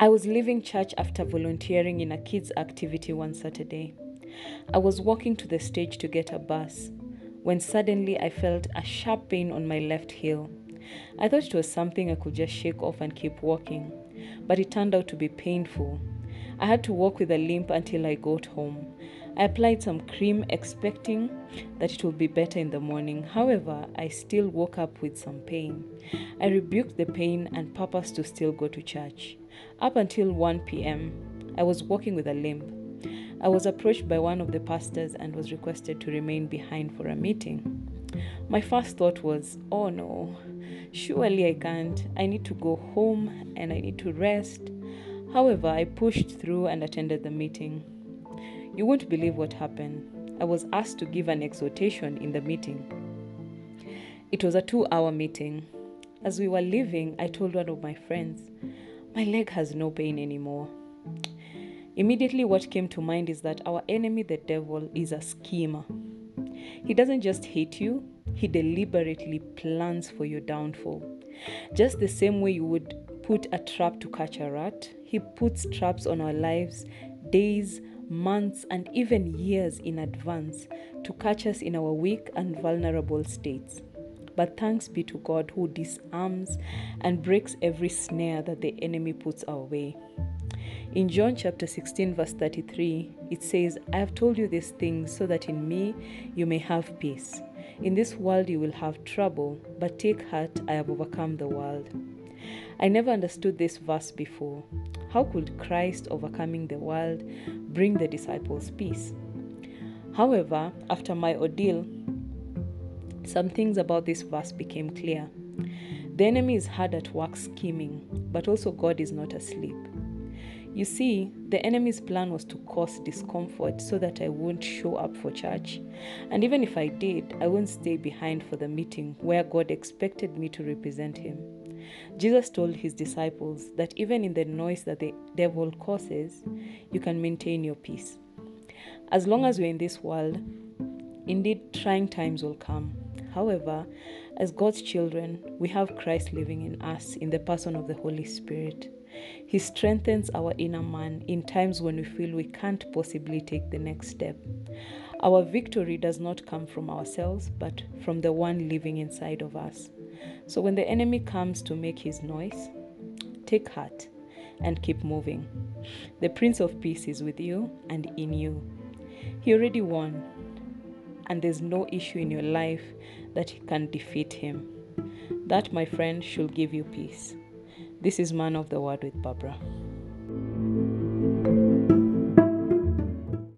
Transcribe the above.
I was leaving church after volunteering in a kids' activity one Saturday. I was walking to the stage to get a bus when suddenly I felt a sharp pain on my left heel. I thought it was something I could just shake off and keep walking, but it turned out to be painful. I had to walk with a limp until I got home. I applied some cream, expecting that it would be better in the morning. However, I still woke up with some pain. I rebuked the pain and purposed to still go to church. Up until 1 p.m., I was walking with a limp. I was approached by one of the pastors and was requested to remain behind for a meeting. My first thought was, oh no, surely I can't. I need to go home and I need to rest. However, I pushed through and attended the meeting. You won't believe what happened. I was asked to give an exhortation in the meeting. It was a two hour meeting. As we were leaving, I told one of my friends, My leg has no pain anymore. Immediately, what came to mind is that our enemy, the devil, is a schemer. He doesn't just hate you, he deliberately plans for your downfall. Just the same way you would put a trap to catch a rat, he puts traps on our lives days, months, and even years in advance to catch us in our weak and vulnerable states. But thanks be to God who disarms and breaks every snare that the enemy puts our way. In John chapter 16, verse 33, it says, I have told you these things so that in me you may have peace. In this world you will have trouble, but take heart, I have overcome the world. I never understood this verse before. How could Christ overcoming the world bring the disciples peace? However, after my ordeal, some things about this verse became clear. The enemy is hard at work scheming, but also God is not asleep. You see, the enemy's plan was to cause discomfort so that I wouldn't show up for church. And even if I did, I wouldn't stay behind for the meeting where God expected me to represent Him. Jesus told His disciples that even in the noise that the devil causes, you can maintain your peace. As long as we're in this world, indeed, trying times will come. However, as God's children, we have Christ living in us in the person of the Holy Spirit. He strengthens our inner man in times when we feel we can't possibly take the next step. Our victory does not come from ourselves, but from the one living inside of us. So when the enemy comes to make his noise, take heart and keep moving. The Prince of Peace is with you and in you. He already won, and there's no issue in your life that he can defeat him. That, my friend, should give you peace. This is Man of the Word with Barbara.